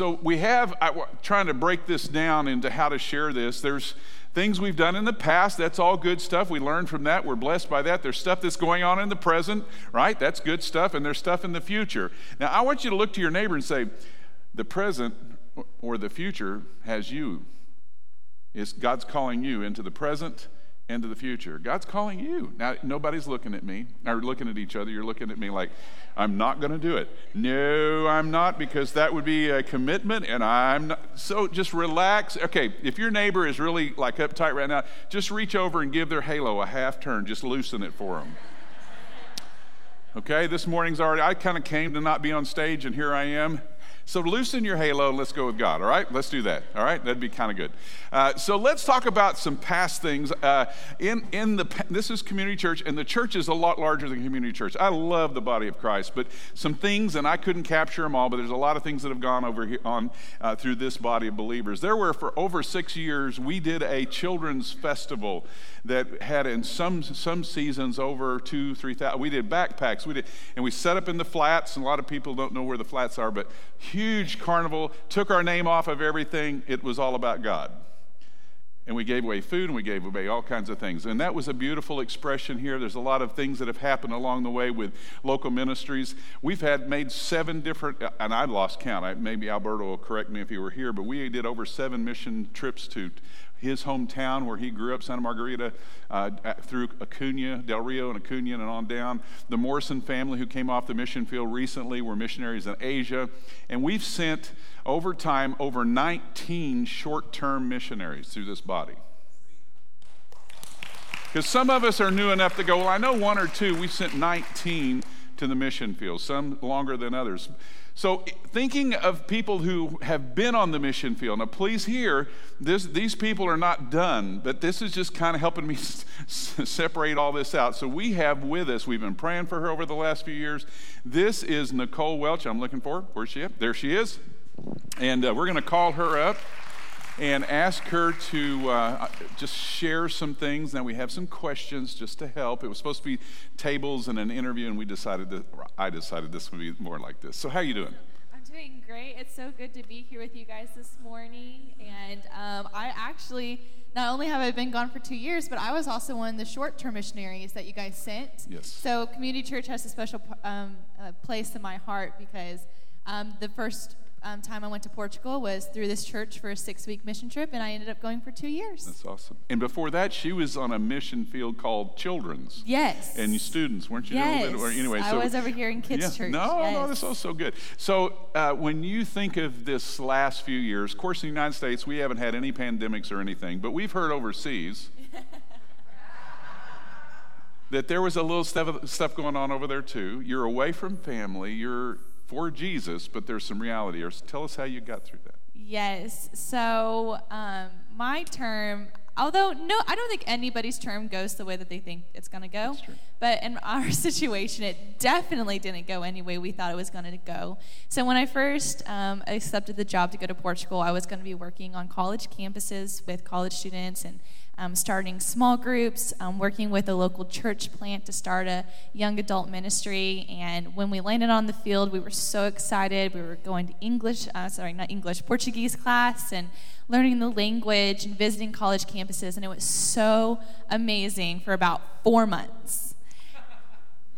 so we have, I, trying to break this down into how to share this. There's things we've done in the past. That's all good stuff. We learned from that. We're blessed by that. There's stuff that's going on in the present, right? That's good stuff. And there's stuff in the future. Now, I want you to look to your neighbor and say, the present or the future has you. Is God's calling you into the present into the future. God's calling you. Now, nobody's looking at me or looking at each other. You're looking at me like, I'm not going to do it. No, I'm not, because that would be a commitment, and I'm not. So just relax. Okay, if your neighbor is really like uptight right now, just reach over and give their halo a half turn. Just loosen it for them. Okay, this morning's already, I kind of came to not be on stage, and here I am. So loosen your halo and let's go with God, all right? Let's do that, all right? That'd be kind of good. Uh, so let's talk about some past things. Uh, in, in the, this is community church, and the church is a lot larger than community church. I love the body of Christ, but some things, and I couldn't capture them all, but there's a lot of things that have gone over here on uh, through this body of believers. There were, for over six years, we did a children's festival that had in some, some seasons over two, three thousand. We did backpacks, we did, and we set up in the flats, and a lot of people don't know where the flats are, but huge carnival, took our name off of everything. It was all about God. And we gave away food and we gave away all kinds of things. And that was a beautiful expression here. There's a lot of things that have happened along the way with local ministries. We've had made seven different, and I lost count. Maybe Alberto will correct me if he were here, but we did over seven mission trips to his hometown where he grew up, Santa Margarita, uh, through Acuna, Del Rio and Acuna and on down. The Morrison family who came off the mission field recently were missionaries in Asia. And we've sent over time over 19 short term missionaries through this body. Because some of us are new enough to go, well, I know one or two. We sent 19 to the mission field, some longer than others. So, thinking of people who have been on the mission field, now please hear, this, these people are not done, but this is just kind of helping me separate all this out. So, we have with us, we've been praying for her over the last few years. This is Nicole Welch. I'm looking for her. Where's she at? There she is. And uh, we're going to call her up and ask her to uh, just share some things. Now we have some questions just to help. It was supposed to be tables and an interview, and we decided that I decided this would be more like this. So how are you doing? I'm doing great. It's so good to be here with you guys this morning. And um, I actually not only have I been gone for two years, but I was also one of the short-term missionaries that you guys sent. Yes. So Community Church has a special um, uh, place in my heart because um, the first um, time I went to Portugal was through this church for a six week mission trip, and I ended up going for two years. That's awesome. And before that, she was on a mission field called Children's. Yes. And students, weren't you? Yes. Or anyway, I was over here in kids' yeah, church. No, yes. no, this is so good. So uh, when you think of this last few years, of course, in the United States, we haven't had any pandemics or anything, but we've heard overseas. that there was a little stuff, stuff going on over there too. You're away from family. You're for Jesus, but there's some reality. Or tell us how you got through that. Yes. So um, my term, although no, I don't think anybody's term goes the way that they think it's going to go. But in our situation, it definitely didn't go any way we thought it was going to go. So when I first um, accepted the job to go to Portugal, I was going to be working on college campuses with college students and um, starting small groups, um, working with a local church plant to start a young adult ministry. And when we landed on the field, we were so excited. We were going to English, uh, sorry, not English, Portuguese class and learning the language and visiting college campuses. And it was so amazing for about four months.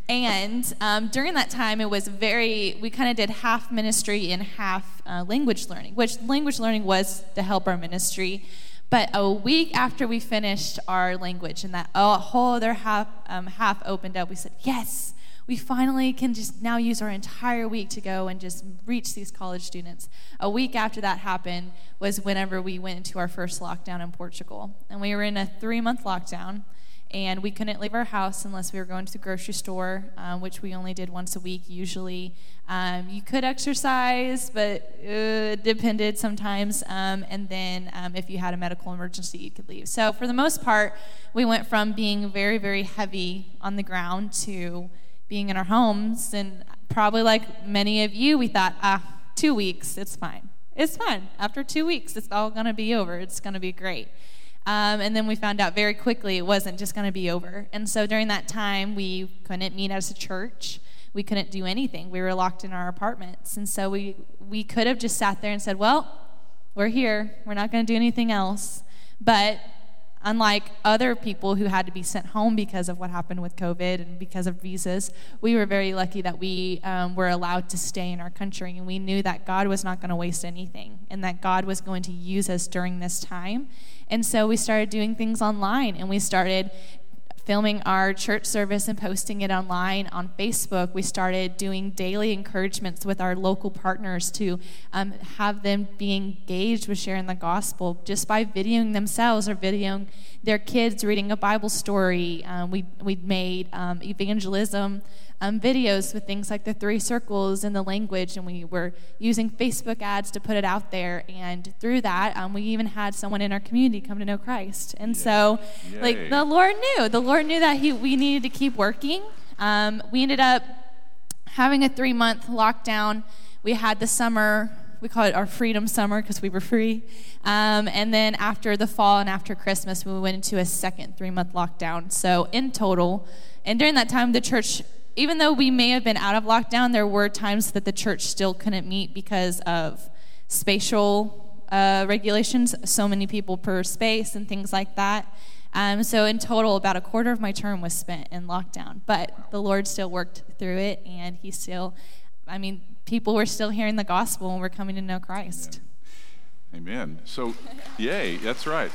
And um, during that time, it was very, we kind of did half ministry and half uh, language learning, which language learning was to help our ministry. But a week after we finished our language and that whole other half, um, half opened up, we said, Yes, we finally can just now use our entire week to go and just reach these college students. A week after that happened was whenever we went into our first lockdown in Portugal. And we were in a three month lockdown and we couldn't leave our house unless we were going to the grocery store, um, which we only did once a week usually. Um, you could exercise, but uh, it depended sometimes. Um, and then um, if you had a medical emergency, you could leave. So for the most part, we went from being very, very heavy on the ground to being in our homes. And probably like many of you, we thought, ah, two weeks, it's fine. It's fine. After two weeks, it's all going to be over. It's going to be great. Um, and then we found out very quickly it wasn't just going to be over. And so during that time, we couldn't meet as a church. we couldn't do anything. We were locked in our apartments. And so we, we could have just sat there and said, well, we're here. We're not going to do anything else. But unlike other people who had to be sent home because of what happened with COVID and because of visas, we were very lucky that we um, were allowed to stay in our country. And we knew that God was not going to waste anything and that God was going to use us during this time. And so we started doing things online and we started filming our church service and posting it online on Facebook. We started doing daily encouragements with our local partners to um, have them be engaged with sharing the gospel just by videoing themselves or videoing their kids reading a Bible story. Um, we, we made um, evangelism um, videos with things like the three circles and the language, and we were using Facebook ads to put it out there. And through that, um, we even had someone in our community come to know Christ. And so, Yay. like the Lord knew, the Lord knew that he, we needed to keep working. Um, we ended up having a three month lockdown. We had the summer we call it our freedom summer because we were free. Um, and then after the fall and after Christmas, we went into a second three month lockdown. So, in total, and during that time, the church even though we may have been out of lockdown, there were times that the church still couldn't meet because of spatial uh, regulations, so many people per space and things like that. Um, so in total, about a quarter of my term was spent in lockdown. But the Lord still worked through it, and He still, I mean, people were still hearing the gospel and were coming to know Christ. Amen. Amen. So, yay, that's right.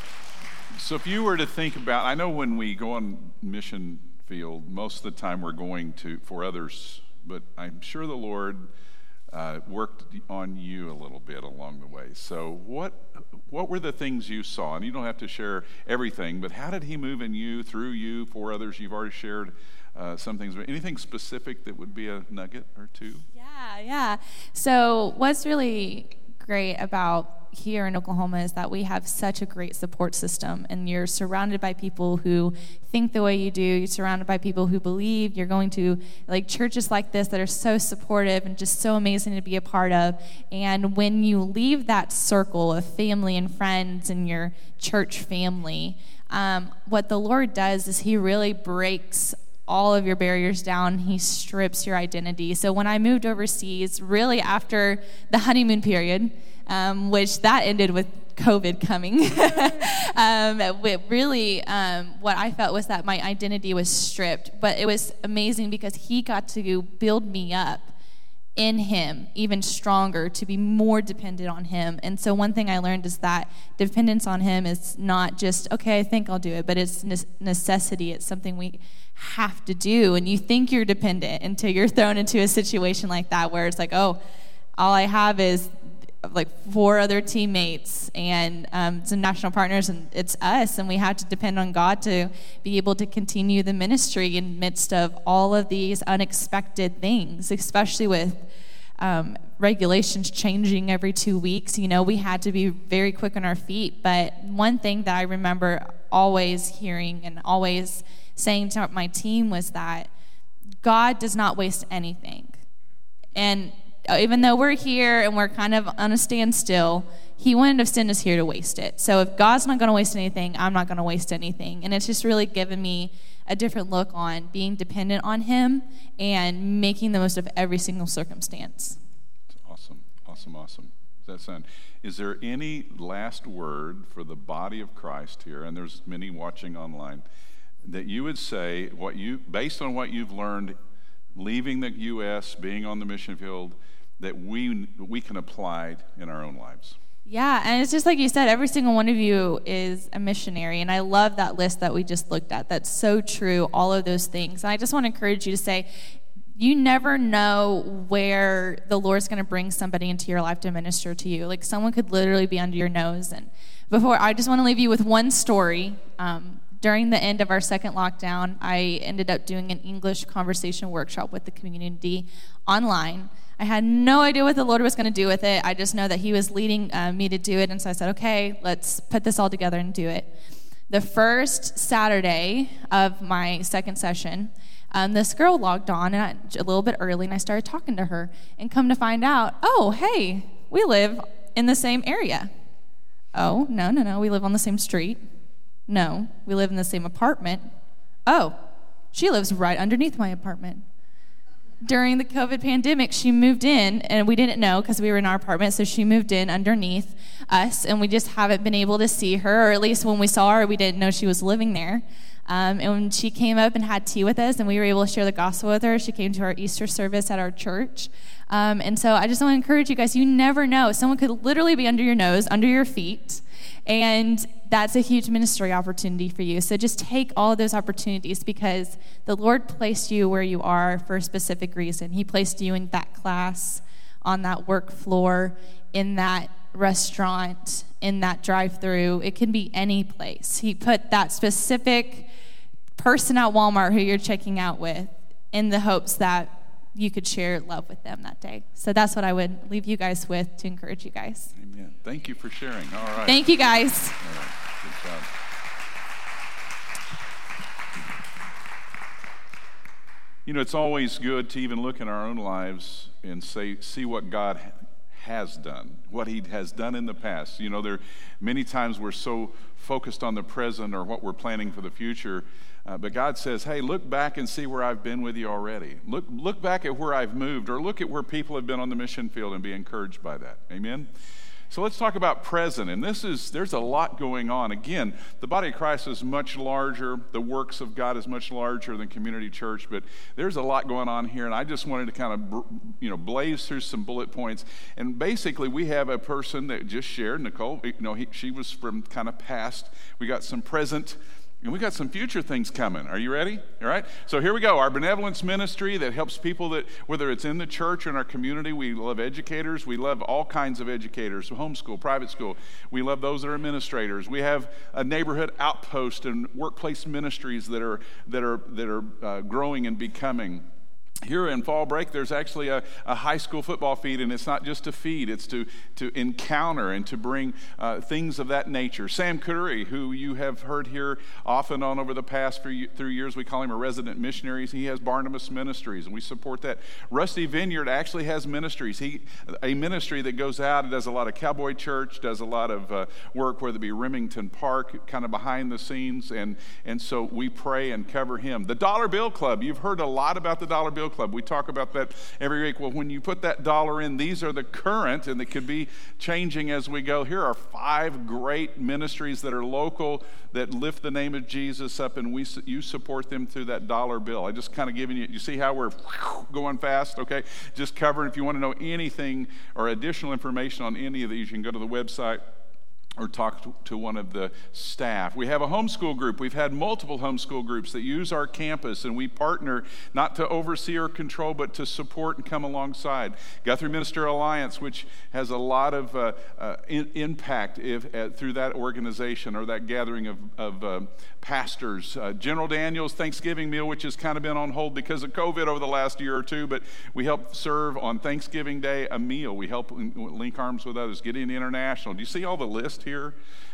So if you were to think about, I know when we go on mission field. Most of the time we're going to for others, but I'm sure the Lord uh, worked on you a little bit along the way. So what what were the things you saw? And you don't have to share everything, but how did He move in you, through you, for others? You've already shared uh, some things, but anything specific that would be a nugget or two? Yeah, yeah. So what's really great about here in Oklahoma is that we have such a great support system, and you're surrounded by people who think the way you do. You're surrounded by people who believe. You're going to like churches like this that are so supportive and just so amazing to be a part of. And when you leave that circle of family and friends and your church family, um, what the Lord does is He really breaks all of your barriers down. He strips your identity. So when I moved overseas, really after the honeymoon period, um, which that ended with COVID coming. um, really, um, what I felt was that my identity was stripped, but it was amazing because he got to build me up in him even stronger to be more dependent on him. And so one thing i learned is that dependence on him is not just okay i think i'll do it but it's necessity. It's something we have to do. And you think you're dependent until you're thrown into a situation like that where it's like oh all i have is like four other teammates and um, some national partners, and it's us, and we have to depend on God to be able to continue the ministry in midst of all of these unexpected things, especially with um, regulations changing every two weeks. You know, we had to be very quick on our feet. But one thing that I remember always hearing and always saying to my team was that God does not waste anything. And Uh, even though we're here and we're kind of on a standstill, he wouldn't have sent us here to waste it. So if God's not going to waste anything, I'm not going to waste anything. And it's just really given me a different look on being dependent on him and making the most of every single circumstance. Awesome, awesome, awesome. Does that sound? Is there any last word for the body of Christ here? And there's many watching online that you would say what you based on what you've learned leaving the U.S., being on the mission field that we, we can apply in our own lives. Yeah, and it's just like you said, every single one of you is a missionary. And I love that list that we just looked at. That's so true, all of those things. And I just want to encourage you to say, you never know where the Lord's going to bring somebody into your life to minister to you. Like someone could literally be under your nose. And before, I just want to leave you with one story. Um, during the end of our second lockdown, I ended up doing an English conversation workshop with the community online. I had no idea what the Lord was going to do with it. I just know that He was leading uh, me to do it. And so I said, okay, let's put this all together and do it. The first Saturday of my second session, um, this girl logged on I, a little bit early, and I started talking to her. And come to find out, oh, hey, we live in the same area. Oh, no, no, no, we live on the same street. No, we live in the same apartment. Oh, she lives right underneath my apartment. during the COVID pandemic, she moved in, and we didn't know because we were in our apartment, so she moved in underneath us, and we just haven't been able to see her, or at least when we saw her, we didn't know she was living there. Um, and when she came up and had tea with us, and we were able to share the gospel with her, she came to our Easter service at our church. Um, and so I just want to encourage you guys you never know. Someone could literally be under your nose, under your feet, and that's a huge ministry opportunity for you. So just take all those opportunities because the Lord placed you where you are for a specific reason. He placed you in that class, on that work floor, in that restaurant, in that drive through. It can be any place. He put that specific person at Walmart who you're checking out with in the hopes that you could share love with them that day. So that's what I would leave you guys with to encourage you guys. Amen. Thank you for sharing. All right. Thank you guys. Good job. You know, it's always good to even look in our own lives and say, see what God has done, what He has done in the past. You know, there many times we're so focused on the present or what we're planning for the future uh, but God says, hey, look back and see where I've been with you already. Look, look back at where I've moved, or look at where people have been on the mission field and be encouraged by that. Amen? So let's talk about present. And this is, there's a lot going on. Again, the body of Christ is much larger. The works of God is much larger than community church, but there's a lot going on here. And I just wanted to kind of, you know, blaze through some bullet points. And basically, we have a person that just shared, Nicole, you know, he, she was from kind of past. We got some present and we got some future things coming. Are you ready? All right. So here we go. Our benevolence ministry that helps people that, whether it's in the church or in our community, we love educators. We love all kinds of educators, homeschool, private school. We love those that are administrators. We have a neighborhood outpost and workplace ministries that are that are that are uh, growing and becoming here in fall break there's actually a, a, high school football feed and it's not just to feed it's to, to encounter and to bring uh, things of that nature. Sam curry who you have heard here off and on over the past few, three years we call him a resident missionary. He has barnabas ministries and we support that. Rusty vineyard actually has ministries. He a ministry that goes out and does a lot of cowboy church does a lot of uh, work whether it be remington park kind of behind the scenes and, and so we pray and cover him. The dollar bill club you've heard a lot about the dollar bill Club. We talk about that every week. Well, when you put that dollar in, these are the current, and it could be changing as we go. Here are five great ministries that are local that lift the name of Jesus up, and we you support them through that dollar bill. I just kind of giving you. You see how we're going fast? Okay, just covering. If you want to know anything or additional information on any of these, you can go to the website or talk to one of the staff. We have a homeschool group. We've had multiple homeschool groups that use our campus, and we partner not to oversee or control, but to support and come alongside. Guthrie Minister Alliance, which has a lot of uh, uh, in, impact if, uh, through that organization or that gathering of, of uh, pastors. Uh, General Daniels Thanksgiving meal, which has kind of been on hold because of COVID over the last year or two, but we help serve on Thanksgiving Day a meal. We help link arms with others. Gideon International. Do you see all the list here?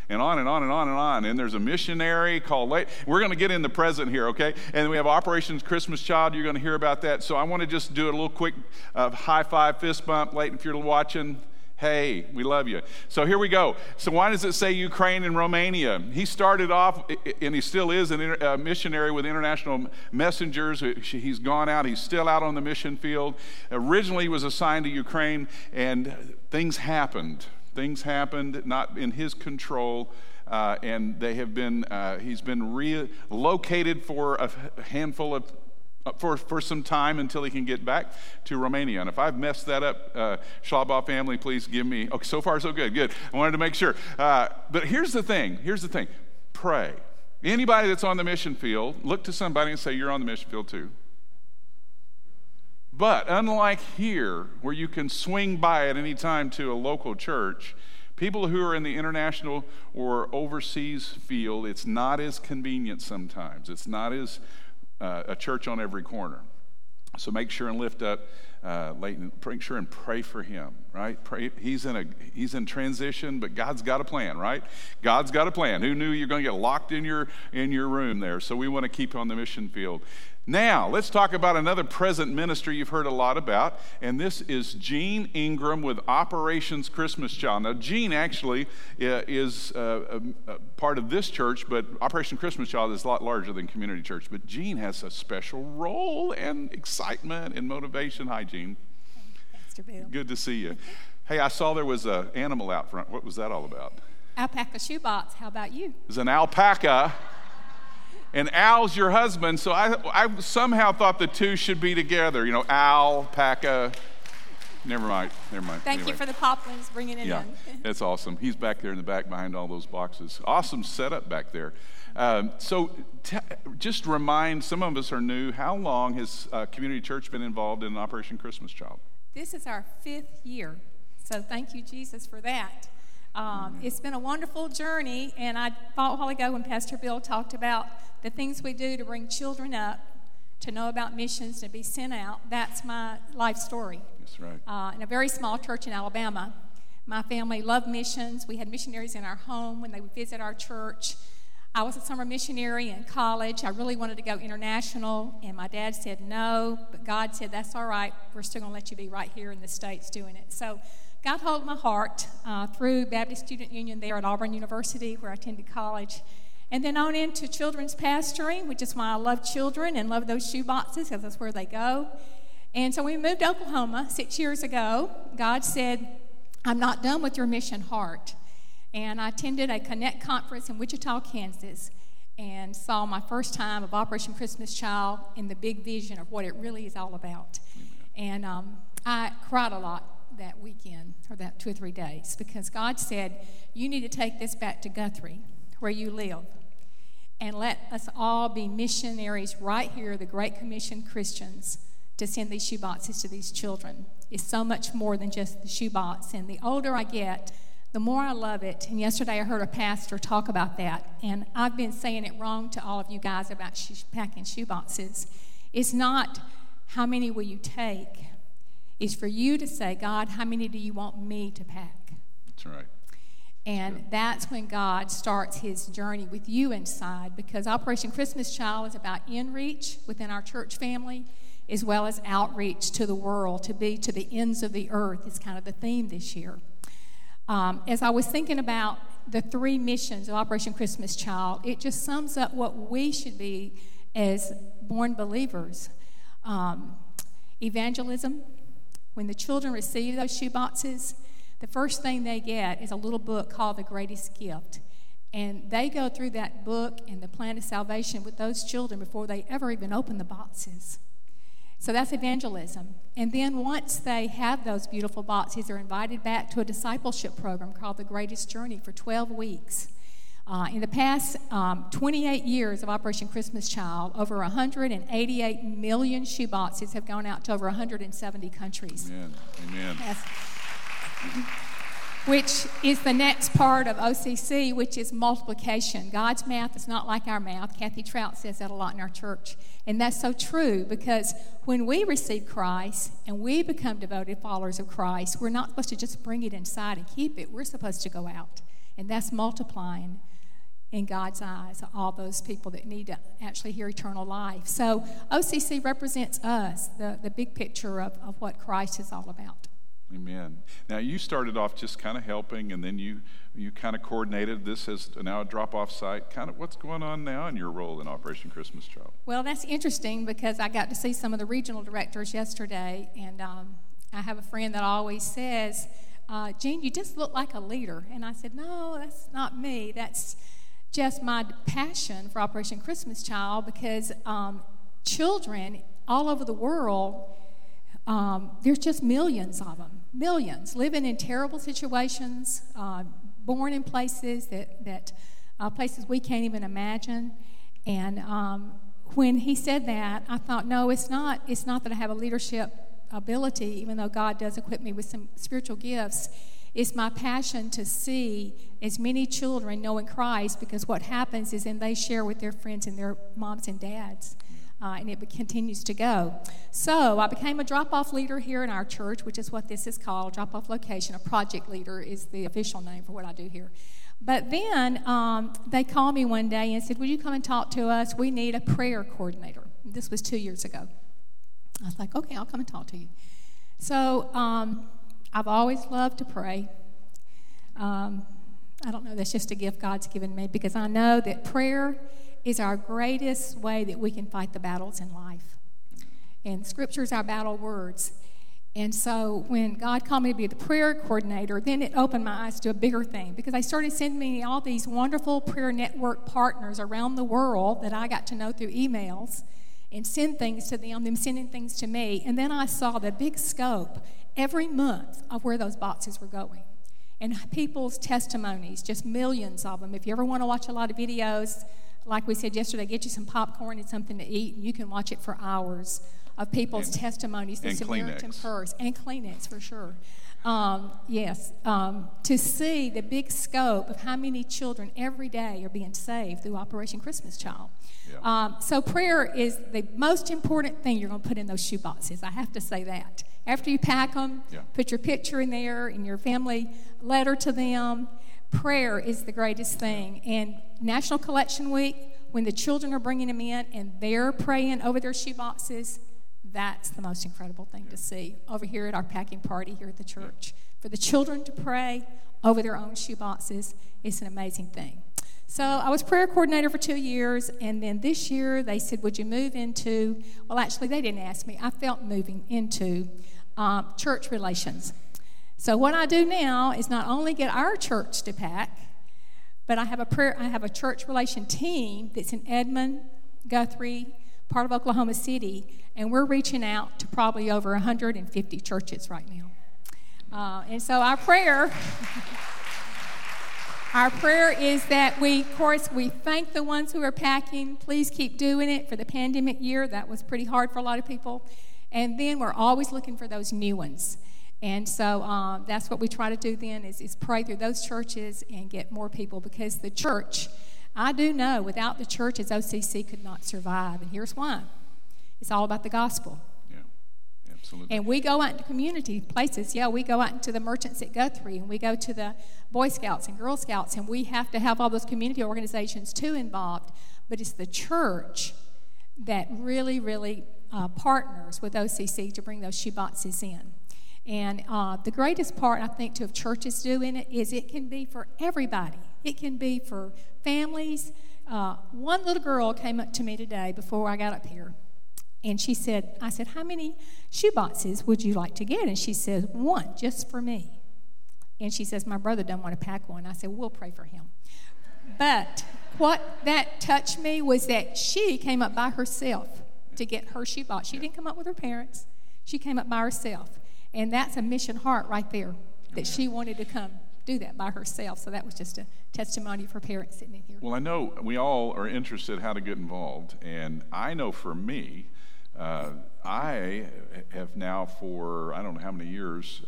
and on and on and on and on. And there's a missionary called late. We're going to get in the present here, okay? And we have Operations Christmas Child. You're going to hear about that. So I want to just do a little quick uh, high five, fist bump. Late, if you're watching, Hey, we love you. So here we go. So why does it say Ukraine and Romania? He started off, and he still is a missionary with International Messengers. He's gone out. He's still out on the mission field. Originally, he was assigned to Ukraine, and things happened. Things happened not in his control. Uh, and they have been, uh, he's been relocated for a handful of uh, for, for some time until he can get back to Romania. And if I've messed that up, uh, family, please give me. Okay, so far so good. Good. I wanted to make sure. Uh, but here's the thing. Here's the thing. Pray. Anybody that's on the mission field, look to somebody and say, "You're on the mission field too." But unlike here, where you can swing by at any time to a local church, people who are in the international or overseas field, it's not as convenient sometimes. It's not as uh, a church on every corner. So make sure and lift up uh, Leighton, make sure and pray for him, right? Pray, he's, in a, he's in transition, but God's got a plan, right? God's got a plan. Who knew you're going to get locked in your, in your room there? So we want to keep on the mission field. Now, let's talk about another present ministry you've heard a lot about, and this is Gene Ingram with Operations Christmas Child. Now, Gene actually uh, is uh, a part of this church, but Operation Christmas Child is a lot larger than Community Church. But Gene has a special role and excitement and motivation. Hi, Gene. Pastor Bill. Good to see you. Hey, I saw there was an animal out front. What was that all about? Alpaca shoebox. How about you? It's an alpaca and Al's your husband, so I, I somehow thought the two should be together. You know, Al, Paca. Never mind. Never mind. Thank anyway. you for the poplins bringing it yeah, in. Yeah, that's awesome. He's back there in the back behind all those boxes. Awesome setup back there. Um, so, t- just remind some of us are new. How long has uh, Community Church been involved in Operation Christmas Child? This is our fifth year. So, thank you, Jesus, for that. Um, it's been a wonderful journey, and I thought a while ago when Pastor Bill talked about the things we do to bring children up, to know about missions, to be sent out. That's my life story. That's right. Uh, in a very small church in Alabama, my family loved missions. We had missionaries in our home when they would visit our church. I was a summer missionary in college. I really wanted to go international, and my dad said no, but God said, That's all right. We're still going to let you be right here in the States doing it. So God held my heart uh, through Baptist Student Union there at Auburn University, where I attended college. And then on into children's pastoring, which is why I love children and love those shoe boxes, because that's where they go. And so we moved to Oklahoma six years ago. God said, I'm not done with your mission heart. And I attended a Connect conference in Wichita, Kansas, and saw my first time of Operation Christmas Child and the big vision of what it really is all about. And um, I cried a lot that weekend or that two or three days because God said, You need to take this back to Guthrie, where you live, and let us all be missionaries right here, the Great Commission Christians, to send these shoeboxes to these children. It's so much more than just the shoebox. And the older I get, the more I love it. And yesterday I heard a pastor talk about that. And I've been saying it wrong to all of you guys about packing shoeboxes. It's not how many will you take, is for you to say, God, how many do you want me to pack? That's right. And that's when God starts his journey with you inside because Operation Christmas Child is about in reach within our church family as well as outreach to the world, to be to the ends of the earth is kind of the theme this year. Um, as I was thinking about the three missions of Operation Christmas Child, it just sums up what we should be as born believers um, evangelism, when the children receive those shoe boxes, the first thing they get is a little book called The Greatest Gift. And they go through that book and the plan of salvation with those children before they ever even open the boxes. So that's evangelism. And then once they have those beautiful boxes, they're invited back to a discipleship program called The Greatest Journey for 12 weeks. Uh, in the past um, 28 years of Operation Christmas Child, over 188 million shoeboxes have gone out to over 170 countries. Amen. Amen. Yes. Which is the next part of OCC, which is multiplication. God's math is not like our math. Kathy Trout says that a lot in our church. And that's so true because when we receive Christ and we become devoted followers of Christ, we're not supposed to just bring it inside and keep it. We're supposed to go out. And that's multiplying in God's eyes, all those people that need to actually hear eternal life. So OCC represents us, the, the big picture of, of what Christ is all about. Amen. Now you started off just kind of helping, and then you you kind of coordinated this as now a drop-off site. Kind of what's going on now in your role in Operation Christmas Child? Well, that's interesting because I got to see some of the regional directors yesterday, and um, I have a friend that always says, uh, "Gene, you just look like a leader," and I said, "No, that's not me. That's just my passion for Operation Christmas Child because um, children all over the world, um, there's just millions of them, millions living in terrible situations, uh, born in places that, that uh, places we can't even imagine. And um, when he said that, I thought, no, it's not. It's not that I have a leadership ability, even though God does equip me with some spiritual gifts it's my passion to see as many children knowing Christ because what happens is then they share with their friends and their moms and dads uh, and it continues to go. So I became a drop off leader here in our church, which is what this is called drop off location. A project leader is the official name for what I do here. But then um, they called me one day and said, Would you come and talk to us? We need a prayer coordinator. This was two years ago. I was like, Okay, I'll come and talk to you. So um, I've always loved to pray. Um, I don't know, that's just a gift God's given me because I know that prayer is our greatest way that we can fight the battles in life. And Scripture is our battle words. And so when God called me to be the prayer coordinator, then it opened my eyes to a bigger thing because I started sending me all these wonderful prayer network partners around the world that I got to know through emails and send things to them, them sending things to me. And then I saw the big scope every month of where those boxes were going. And people's testimonies, just millions of them. If you ever want to watch a lot of videos, like we said yesterday, get you some popcorn and something to eat, and you can watch it for hours of people's and, testimonies. The Samaritan Kleenex. Purse and Kleenex for sure. Um, yes, um, to see the big scope of how many children every day are being saved through Operation Christmas Child. Yeah. Um, so prayer is the most important thing you're going to put in those shoe boxes. I have to say that. After you pack them, Yeah. put your picture in there and your family letter to them. Prayer is the greatest thing. And National Collection Week, when the children are bringing them in and they're praying over their shoe boxes, that's the most incredible thing to see over here at our packing party here at the church. For the children to pray over their own shoe boxes is an amazing thing. So I was prayer coordinator for two years, and then this year they said, Would you move into, well, actually, they didn't ask me. I felt moving into um, church relations. So what I do now is not only get our church to pack, but I have a prayer, I have a church relation team that's in Edmond, Guthrie, part of Oklahoma City, and we're reaching out to probably over 150 churches right now. Uh, and so our prayer, our prayer is that we, of course, we thank the ones who are packing. Please keep doing it for the pandemic year. That was pretty hard for a lot of people. And then we're always looking for those new ones. And so um, that's what we try to do then is, is pray through those churches and get more people because the church, I do know without the churches, OCC could not survive. And here's why it's all about the gospel. Yeah, absolutely. And we go out into community places. Yeah, we go out into the merchants at Guthrie and we go to the Boy Scouts and Girl Scouts, and we have to have all those community organizations too involved. But it's the church that really, really uh, partners with OCC to bring those boxes in. And uh, the greatest part, I think, to of churches doing it is it can be for everybody. It can be for families. Uh, one little girl came up to me today before I got up here, and she said, I said, How many shoe boxes would you like to get? And she says, One, just for me. And she says, My brother doesn't want to pack one. I said, We'll pray for him. But what that touched me was that she came up by herself to get her shoe box. She didn't come up with her parents, she came up by herself. And that's a mission heart right there that she wanted to come do that by herself. So that was just a testimony for parents sitting in here. Well, I know we all are interested how to get involved, and I know for me, uh, I have now for I don't know how many years,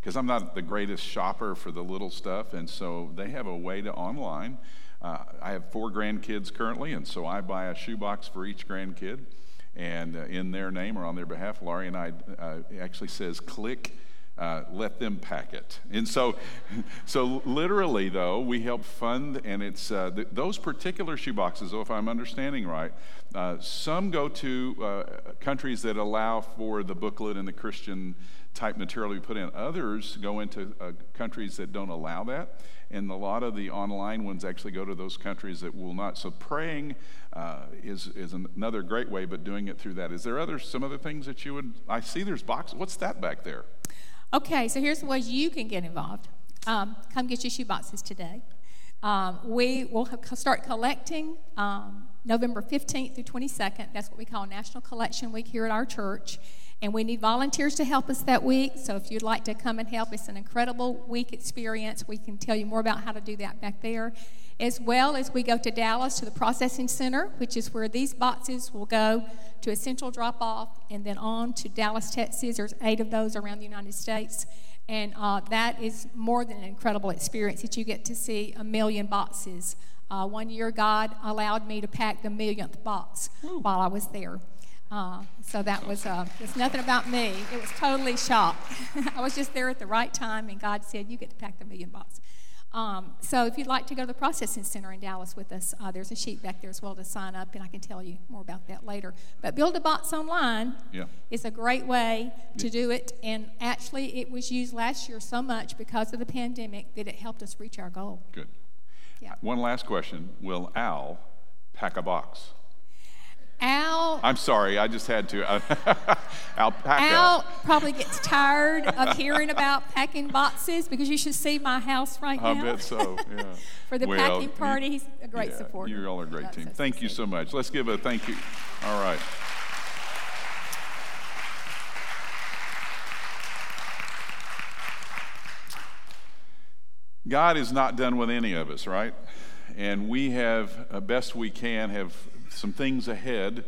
because um, I'm not the greatest shopper for the little stuff, and so they have a way to online. Uh, I have four grandkids currently, and so I buy a shoebox for each grandkid, and uh, in their name or on their behalf, Laurie and I uh, actually says click uh, let them pack it. And so, so literally, though, we help fund, and it's uh, th- those particular shoeboxes, though, if I'm understanding right, uh, some go to uh, countries that allow for the booklet and the Christian type material we put in. Others go into uh, countries that don't allow that. And a lot of the online ones actually go to those countries that will not. So praying uh, is, is another great way, but doing it through that. Is there other some other things that you would? I see there's boxes. What's that back there? Okay, so here's the ways you can get involved. Um, come get your shoe boxes today. Um, we will start collecting um, November 15th through 22nd. That's what we call National Collection Week here at our church. And we need volunteers to help us that week. So if you'd like to come and help, it's an incredible week experience. We can tell you more about how to do that back there. As well as we go to Dallas to the processing center, which is where these boxes will go to a central drop off and then on to Dallas, Texas. There's eight of those around the United States. And uh, that is more than an incredible experience that you get to see a million boxes. Uh, one year, God allowed me to pack the millionth box Ooh. while I was there. Uh, so that was uh, it's nothing about me. It was totally shocked. I was just there at the right time, and God said, "You get to pack the million box." Um, so if you'd like to go to the processing center in Dallas with us, uh, there's a sheet back there as well to sign up, and I can tell you more about that later. But Build a Box Online yeah. is a great way to yeah. do it, and actually it was used last year so much because of the pandemic that it helped us reach our goal. Good. Yeah. One last question: Will Al pack a box? Al. I'm sorry, I just had to. Alpaca. Al probably gets tired of hearing about packing boxes because you should see my house right now. I bet so, yeah. For the well, packing party, he's a great yeah, supporter. You all are a great team. Thank you so much. Let's give a thank you. All right. God is not done with any of us, right? And we have, uh, best we can, have some things ahead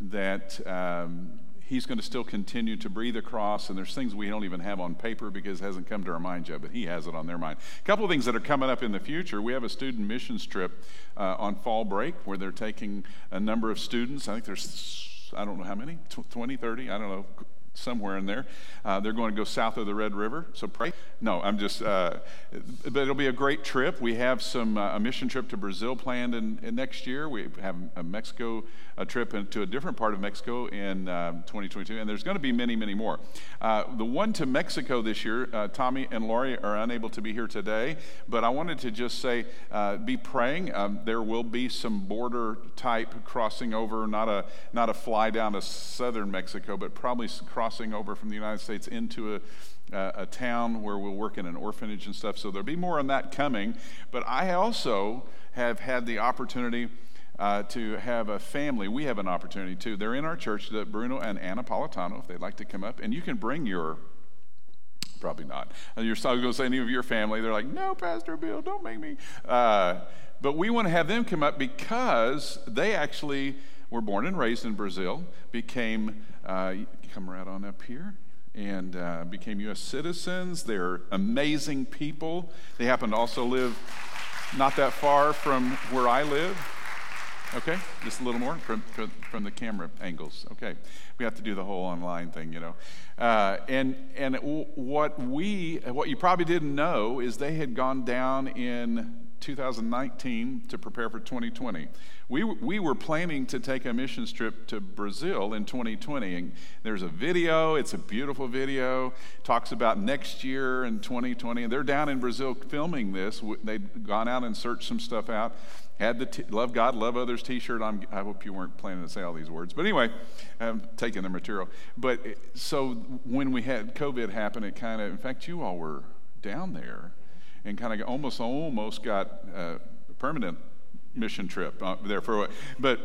that um, he's going to still continue to breathe across, and there's things we don't even have on paper because it hasn't come to our mind yet, but he has it on their mind. A couple of things that are coming up in the future. We have a student missions trip uh, on fall break where they're taking a number of students. I think there's, I don't know how many, 20, 30, I don't know, somewhere in there. Uh, they're going to go south of the Red River, so pray. No, I'm just, uh, but it'll be a great trip. We have some uh, a mission trip to Brazil planned in, in, next year. We have a Mexico a trip into a different part of Mexico in um, 2022, and there's going to be many, many more. Uh, the one to Mexico this year, uh, Tommy and Laurie are unable to be here today, but I wanted to just say, uh, be praying. Um, there will be some border type crossing over, not a not a fly down to southern Mexico, but probably over from the United States into a a town where we'll work in an orphanage and stuff. So there'll be more on that coming. But I also have had the opportunity uh, to have a family. We have an opportunity too. They're in our church, Bruno and Anna Politano, if they'd like to come up. And you can bring your probably not. And you're going to say any of your family. They're like, no, Pastor Bill, don't make me. Uh, but we want to have them come up because they actually were born and raised in Brazil, became, uh, come right on up here, and uh, became U.S. citizens. They're amazing people. They happen to also live not that far from where I live. Okay, just a little more from, from the camera angles. Okay, we have to do the whole online thing, you know. Uh, and and what we, what you probably didn't know is they had gone down in 2019 to prepare for 2020. We, we were planning to take a missions trip to Brazil in 2020. And there's a video, it's a beautiful video, talks about next year in 2020. And they're down in Brazil filming this. They'd gone out and searched some stuff out. Had the t- Love God, Love Others t shirt. i hope you weren't planning to say all these words. But anyway, I'm taking the material. But so when we had COVID happen, it kind of, in fact, you all were down there and kind of almost almost got a permanent mission trip uh, there for a while. but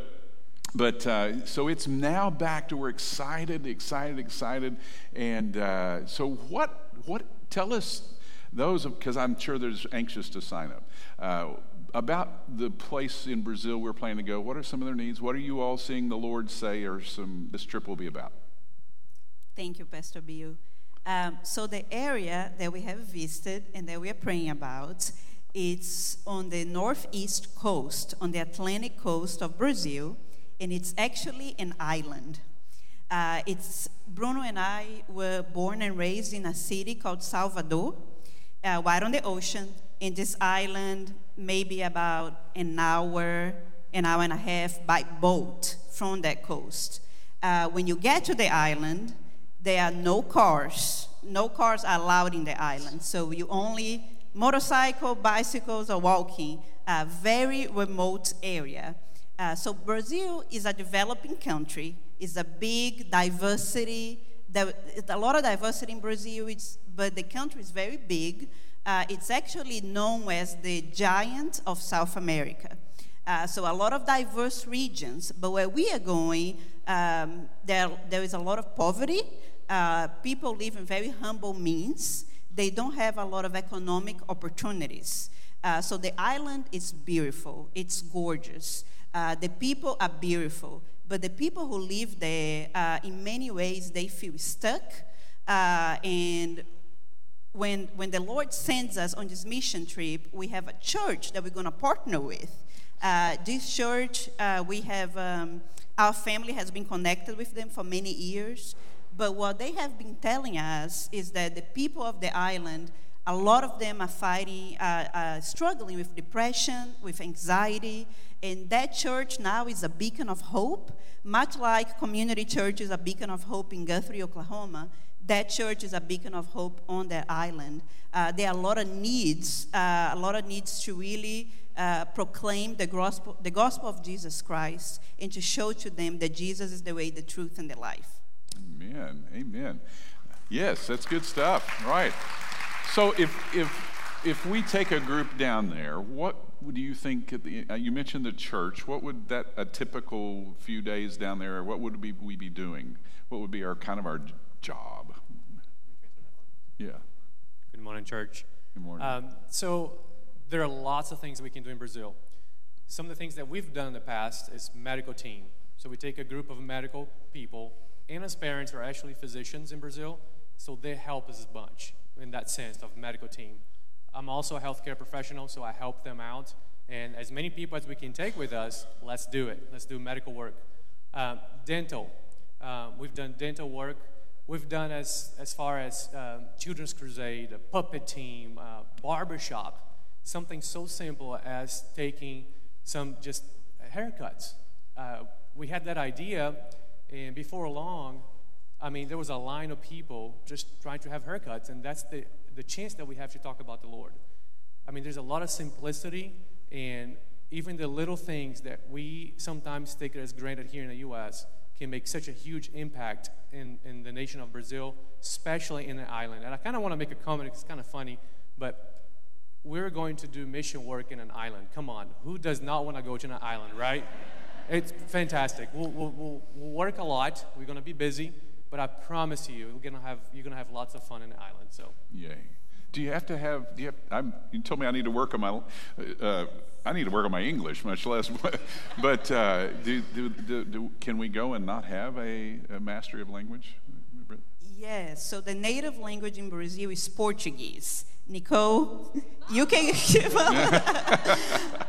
but uh, so it's now back to we're excited excited excited and uh, so what what tell us those because i'm sure there's anxious to sign up uh, about the place in brazil we're planning to go. What are some of their needs? What are you all seeing the lord say or some this trip will be about? Thank you pastor bill um, so the area that we have visited and that we are praying about, it's on the northeast coast, on the Atlantic coast of Brazil, and it's actually an island. Uh, it's Bruno and I were born and raised in a city called Salvador, uh, right on the ocean. In this island, maybe about an hour, an hour and a half by boat from that coast. Uh, when you get to the island, there are no cars. No cars are allowed in the island. So you only motorcycle, bicycles, or walking. A very remote area. Uh, so Brazil is a developing country. It's a big diversity. There, a lot of diversity in Brazil, it's, but the country is very big. Uh, it's actually known as the giant of South America. Uh, so a lot of diverse regions, but where we are going, um, there, there is a lot of poverty, uh, people live in very humble means. They don't have a lot of economic opportunities. Uh, so the island is beautiful, it's gorgeous. Uh, the people are beautiful, but the people who live there, uh, in many ways, they feel stuck. Uh, and when, when the Lord sends us on this mission trip, we have a church that we're going to partner with. Uh, this church, we have, um, our family has been connected with them for many years. But what they have been telling us is that the people of the island, a lot of them are fighting, uh, uh, struggling with depression, with anxiety, and that church now is a beacon of hope, much like community church is a beacon of hope in Guthrie, Oklahoma. That church is a beacon of hope on that island. Uh, there are a lot of needs, uh, a lot of needs to really uh, proclaim the gospel, the gospel of Jesus Christ and to show to them that Jesus is the way, the truth, and the life. Amen. Amen. Yes, that's good stuff. Right. So if if if we take a group down there, what do you think? The, uh, you mentioned the church. What would that a typical few days down there? What would we, we be doing? What would be our kind of our job? Yeah. Good morning, church. Good morning. Um, so there are lots of things we can do in Brazil. Some of the things that we've done in the past is medical team. So we take a group of medical people, and as parents are actually physicians in Brazil, so they help us a bunch in that sense of medical team. I'm also a healthcare professional, so I help them out. And as many people as we can take with us, let's do it. Let's do medical work. Um, dental. Um, we've done dental work. We've done as, as far as um, Children's Crusade, a puppet team, uh, barbershop, something so simple as taking some just haircuts. Uh, we had that idea, and before long, I mean, there was a line of people just trying to have haircuts, and that's the the chance that we have to talk about the Lord. I mean, there's a lot of simplicity and even the little things that we sometimes take as granted here in the U.S. can make such a huge impact in, in the nation of Brazil, especially in the island. And I kind of want to make a comment, it's kind of funny, but we're going to do mission work in an island. Come on, who does not want to go to an island, right? It's fantastic. We'll, we'll, we'll, work a lot, we're going to be busy, but I promise you, you're gonna have you're gonna have lots of fun in the island. So. Yay. Do you have to have? Do you, have, I'm, you told me I need to work on my. Uh, I need to work on my English, much less. but uh, do, do, do, can we go and not have a, a mastery of language? Yes. So the native language in Brazil is Portuguese. Nicole, you can give up.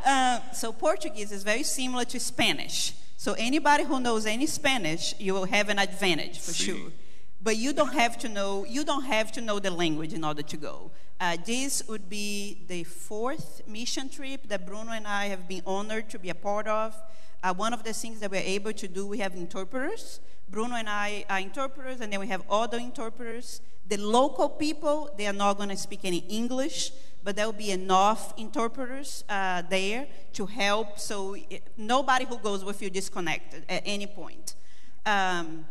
uh, so Portuguese is very similar to Spanish. So anybody who knows any Spanish, you will have an advantage for sure. But you don't have to know you don't have to know the language in order to go. Uh, this would be the fourth mission trip that Bruno and I have been honored to be a part of. Uh, one of the things that we're able to do, we have interpreters. Bruno and I are interpreters, and then we have other interpreters. The local people, they are not going to speak any English, but there will be enough interpreters uh, there to help so it, nobody who goes with you disconnected at any point. Um,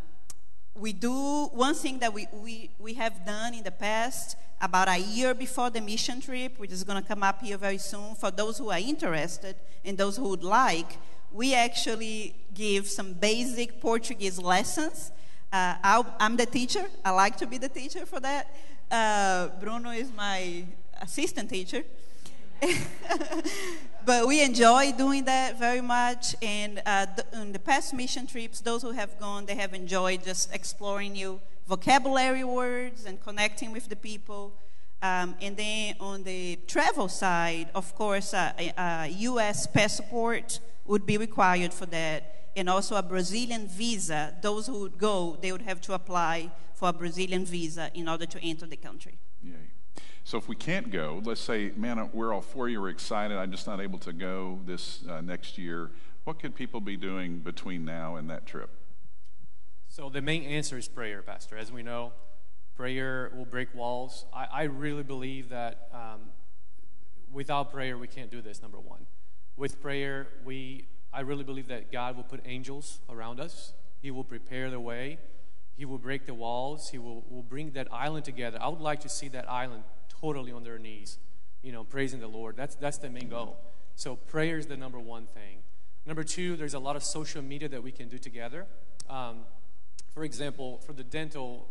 we do one thing that we, we, we have done in the past about a year before the mission trip which is going to come up here very soon for those who are interested and those who would like we actually give some basic portuguese lessons uh, i am the teacher i like to be the teacher for that uh, bruno is my assistant teacher. but we enjoy doing that very much. And uh, in the past mission trips, those who have gone, they have enjoyed just exploring new vocabulary words and connecting with the people. Um, and then on the travel side, of course, uh, a U.S. passport would be required for that, and also a Brazilian visa. Those who would go, they would have to apply for a Brazilian visa in order to enter the country. Yeah. So if we can't go, let's say, man, we're all for you, we're excited, I'm just not able to go this uh, next year. What could people be doing between now and that trip? So the main answer is prayer, Pastor. As we know, prayer will break walls. I, I really believe that um, without prayer, we can't do this, number one. With prayer, we, I really believe that God will put angels around us. He will prepare the way. He will break the walls. He will, will bring that island together. I would like to see that island totally on their knees, you know, praising the Lord. That's, that's the main goal. So prayer is the number one thing. Number two, there's a lot of social media that we can do together. Um, for example, for the dental,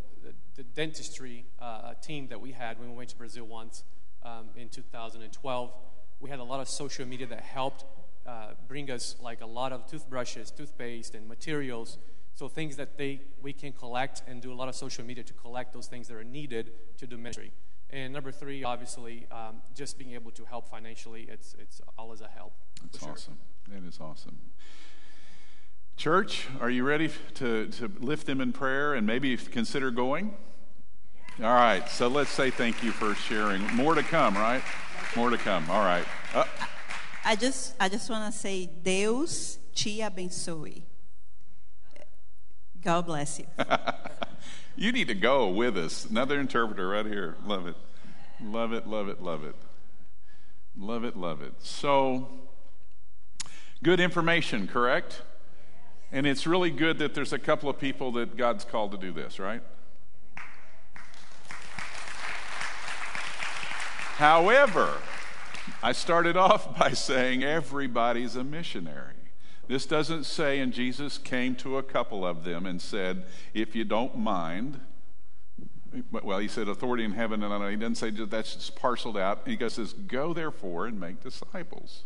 the, dentistry uh, team that we had when we went to Brazil once um, in 2012, we had a lot of social media that helped uh, bring us like a lot of toothbrushes, toothpaste, and materials. So things that they we can collect and do a lot of social media to collect those things that are needed to do ministry. And number three, obviously, um, just being able to help financially, it's, it's always a help. That's sure. awesome. That is awesome. Church, are you ready to, to lift them in prayer and maybe consider going? All right, so let's say thank you for sharing. More to come, right? More to come. All right. Uh, I just, I just want to say, Deus te abençoe. God bless you. you need to go with us. Another interpreter right here. Love it. Love it, love it, love it. Love it, love it. So, good information, correct? And it's really good that there's a couple of people that God's called to do this, right? However, I started off by saying everybody's a missionary. This doesn't say, and Jesus came to a couple of them and said, if you don't mind, well, he said authority in heaven and on He doesn't say that's just parceled out. He goes, says, go therefore and make disciples.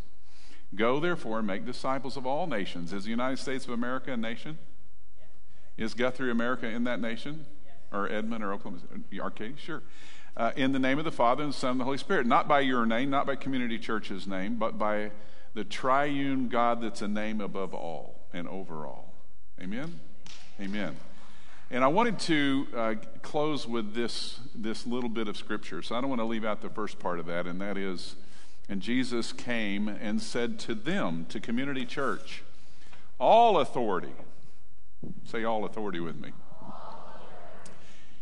Go therefore and make disciples of all nations. Is the United States of America a nation? Is Guthrie America in that nation? Or Edmond or Oklahoma? Arcady? Sure. Uh, in the name of the Father and the Son and the Holy Spirit. Not by your name, not by Community Church's name, but by the triune God that's a name above all and over all. Amen? Amen. And I wanted to uh, close with this, this little bit of scripture. So I don't want to leave out the first part of that, and that is, and Jesus came and said to them, to Community Church, all authority, say all authority with me,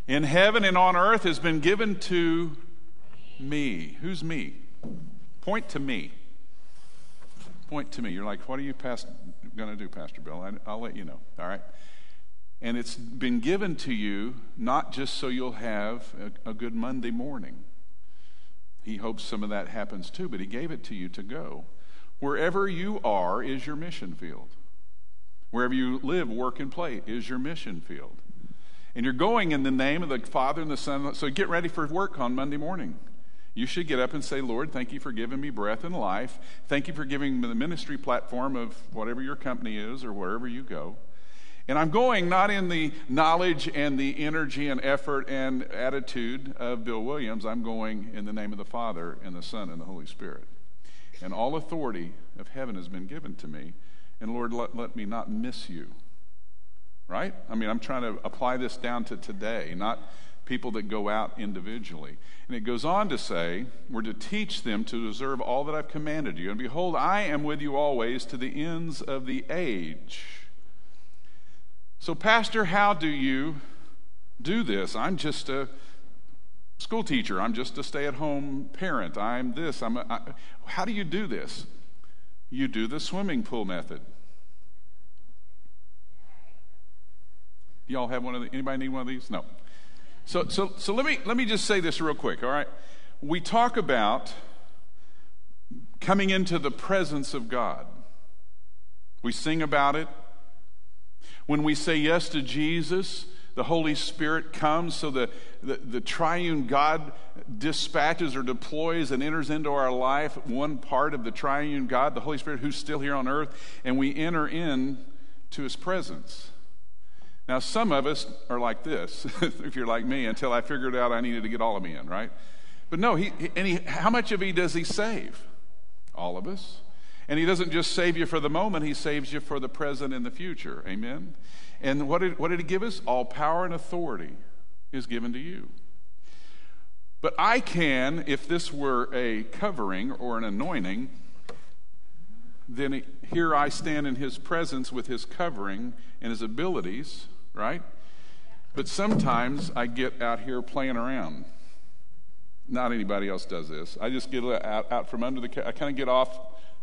in heaven and on earth has been given to me. Who's me? Point to me point to me. You're like, what are you going to do, Pastor Bill? I, I'll let you know. All right. And it's been given to you not just so you'll have a, a, good Monday morning. He hopes some of that happens too, but He gave it to you to go. Wherever you are is your mission field. Wherever you live, work, and play is your mission field. And you're going in the name of the Father and the Son. So get ready for work on Monday morning. You should get up and say, Lord, thank you for giving me breath and life. Thank you for giving me the ministry platform of whatever your company is or wherever you go. And I'm going not in the knowledge and the energy and effort and attitude of Bill Williams. I'm going in the name of the Father and the Son and the Holy Spirit. And all authority of heaven has been given to me. And Lord, let, let me not miss you. Right? I mean, I'm trying to apply this down to today, not people that go out individually. And it goes on to say, We're to teach them to observe all that I've commanded you. And behold, I am with you always to the ends of the age. So, Pastor, how do you do this? I'm just a school teacher. I'm just a stay at home parent. I'm this. I'm a, I, how do you do this? You do the swimming pool method. Y'all have one of the, anybody need one of these? No. So, so, so let, me, let me just say this real quick, all right? We talk about coming into the presence of God. We sing about it. When we say yes to Jesus, the Holy Spirit comes, so the, the, the, triune God dispatches or deploys and enters into our life one part of the triune God, the Holy Spirit who's still here on earth, and we enter in to his presence. Now, some of us are like this, if you're like me, until I figured out I needed to get all of me in, right? But no, he, and he, how much of he does he save? All of us. And he doesn't just save you for the moment, he saves you for the present and the future. Amen? And what did, what did he give us? All power and authority is given to you. But I can, if this were a covering or an anointing, then here I stand in his presence with his covering and his abilities right? But sometimes I get out here playing around. Not anybody else does this. I just get out, out from under the, I kind of get off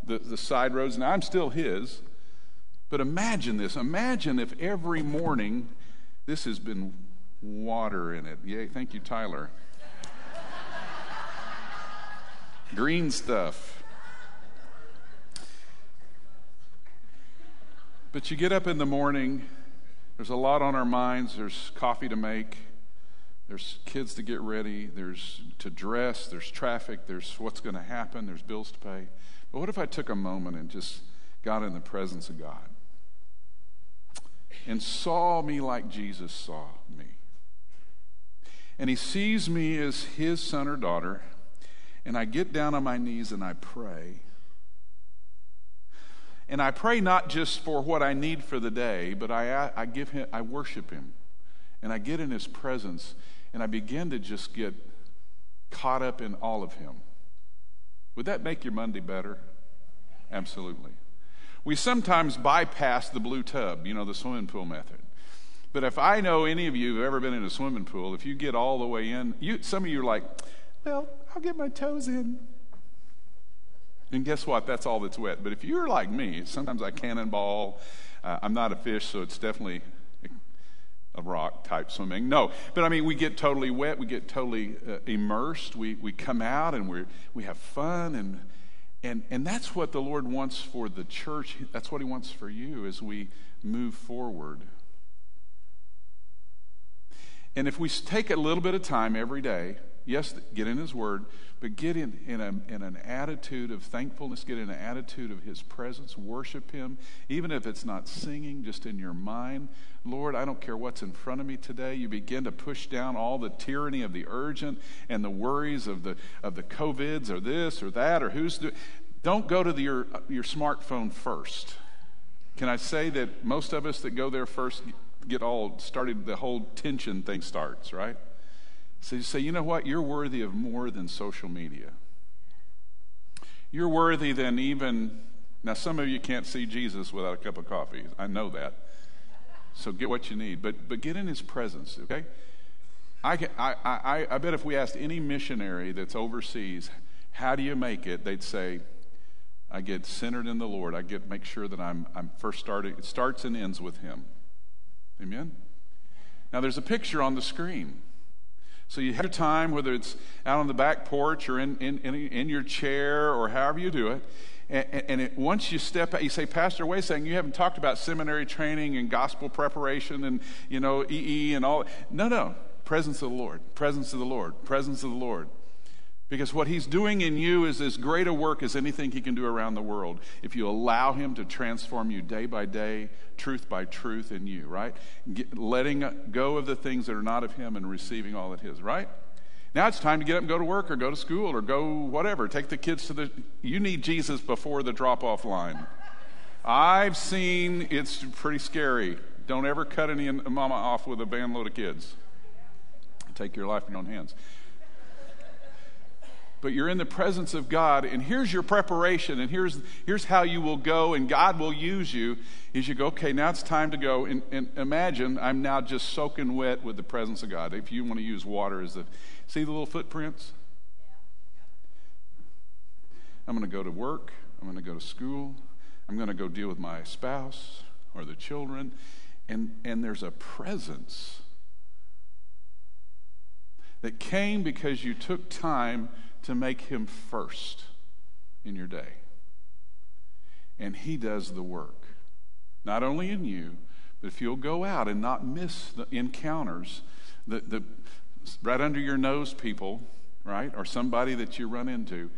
the, the side roads. and I'm still his. But imagine this. Imagine if every morning this has been water in it. Yay, thank you, Tyler. Green stuff. But you get up in the morning there's a lot on our minds. There's coffee to make, there's kids to get ready, there's to dress, there's traffic, there's what's going to happen, there's bills to pay. But what if I took a moment and just got in the presence of God and saw me like Jesus saw me? and he sees me as his son or daughter, and I get down on my knees and I pray. And I pray not just for what I need for the day, but I, I give him, I worship him. And I get in his presence and I begin to just get caught up in all of him. Would that make your Monday better? Absolutely. We sometimes bypass the blue tub, you know, the swimming pool method. But if I know any of you who've ever been in a swimming pool, if you get all the way in, you, some of you are like, well, I'll get my toes in. And guess what? That's all that's wet. But if you're like me, sometimes I cannonball. Uh, I'm not a fish, so it's definitely a rock type swimming. No, but I mean, we get totally wet, we get totally uh, immersed, we, we come out and we we have fun, and, and, and that's what the Lord wants for the church. That's what He wants for you as we move forward. And if we take a little bit of time every day, yes, get in His Word, but get in, in, a, in an attitude of thankfulness, get in an attitude of His presence, worship Him, even if it's not singing, just in your mind. Lord, I don't care what's in front of me today. You begin to push down all the tyranny of the urgent and the worries of the, of the COVIDs or this or that or who's doing. Don't go to the, your, your smartphone first. Can I say that most of us that go there first get all started, the whole tension thing starts, right? So you say, you know what? You're worthy of more than social media. You're worthy than even, now some of you can't see Jesus without a cup of coffee. I know that. So get what you need, but, but get in his presence, okay? I, can, I, I, I bet if we asked any missionary that's overseas, how do you make it? They'd say, I get centered in the Lord. I get make sure that I'm, I'm first starting, it starts and ends with him. Amen? Now there's a picture on the screen. So you have your time, whether it's out on the back porch or in, in, in, in your chair or however you do it. And, and it, once you step out, you say, Pastor, a second, you haven't talked about seminary training and gospel preparation and, you know, EE and all. No, no. Presence of the Lord, presence of the Lord, presence of the Lord. Because what he's doing in you is as great a work as anything he can do around the world. If you allow him to transform you day by day, truth by truth in you, right? Get, letting go of the things that are not of him and receiving all that is, right? Now it's time to get up and go to work or go to school or go whatever. Take the kids to the. You need Jesus before the drop off line. I've seen it's pretty scary. Don't ever cut any mama off with a van load of kids. Take your life in your own hands but you're in the presence of God, and here's your preparation, and here's, here's how you will go, and God will use you. Is you go, okay, now it's time to go, and, and imagine I'm now just soaking wet with the presence of God. If you want to use water as the, see the little footprints? I'm going to go to work, I'm going to go to school, I'm going to go deal with my spouse or the children, and, and there's a presence that came because you took time to make him first in your day. And he does the work, not only in you, but if you'll go out and not miss the encounters, the, the right under your nose people, right, or somebody that you run into,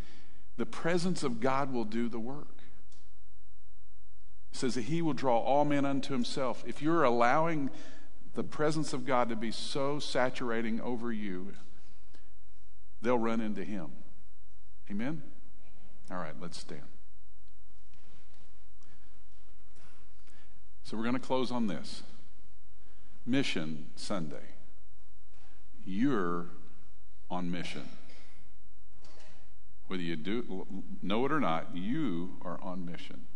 the presence of God will do the work. It says that he will draw all men unto himself. If you're allowing the presence of God to be so saturating over you, they'll run into him. Amen? All right, let's stand. So we're going to close on this Mission Sunday. You're on mission. Whether you do know it or not, you are on mission.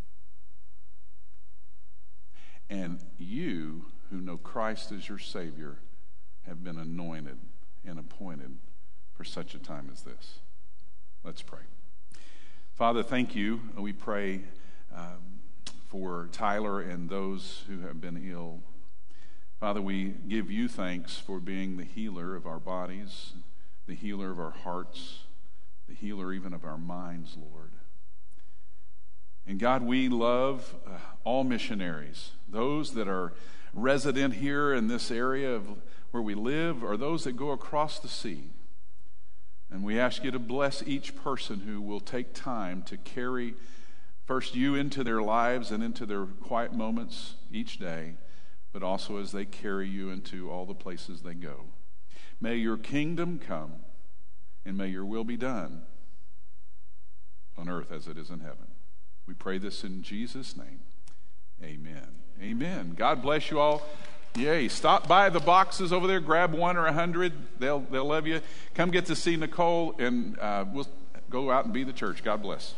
And you who know Christ as your Savior have been anointed and appointed for such a time as this. Let's pray. Father, thank you. We pray um, for Tyler and those who have been ill. Father, we give you thanks for being the healer of our bodies, the healer of our hearts, the healer even of our minds, Lord. And God, we love uh, all missionaries, those that are resident here in this area of where we live, or those that go across the sea. And we ask you to bless each person who will take time to carry first you into their lives and into their quiet moments each day, but also as they carry you into all the places they go. May your kingdom come and may your will be done on earth as it is in heaven. We pray this in Jesus' name. Amen. Amen. God bless you all. Yay. Stop by the boxes over there, grab one or a hundred. They'll, they'll love you. Come get to see Nicole, and uh, we'll go out and be the church. God bless.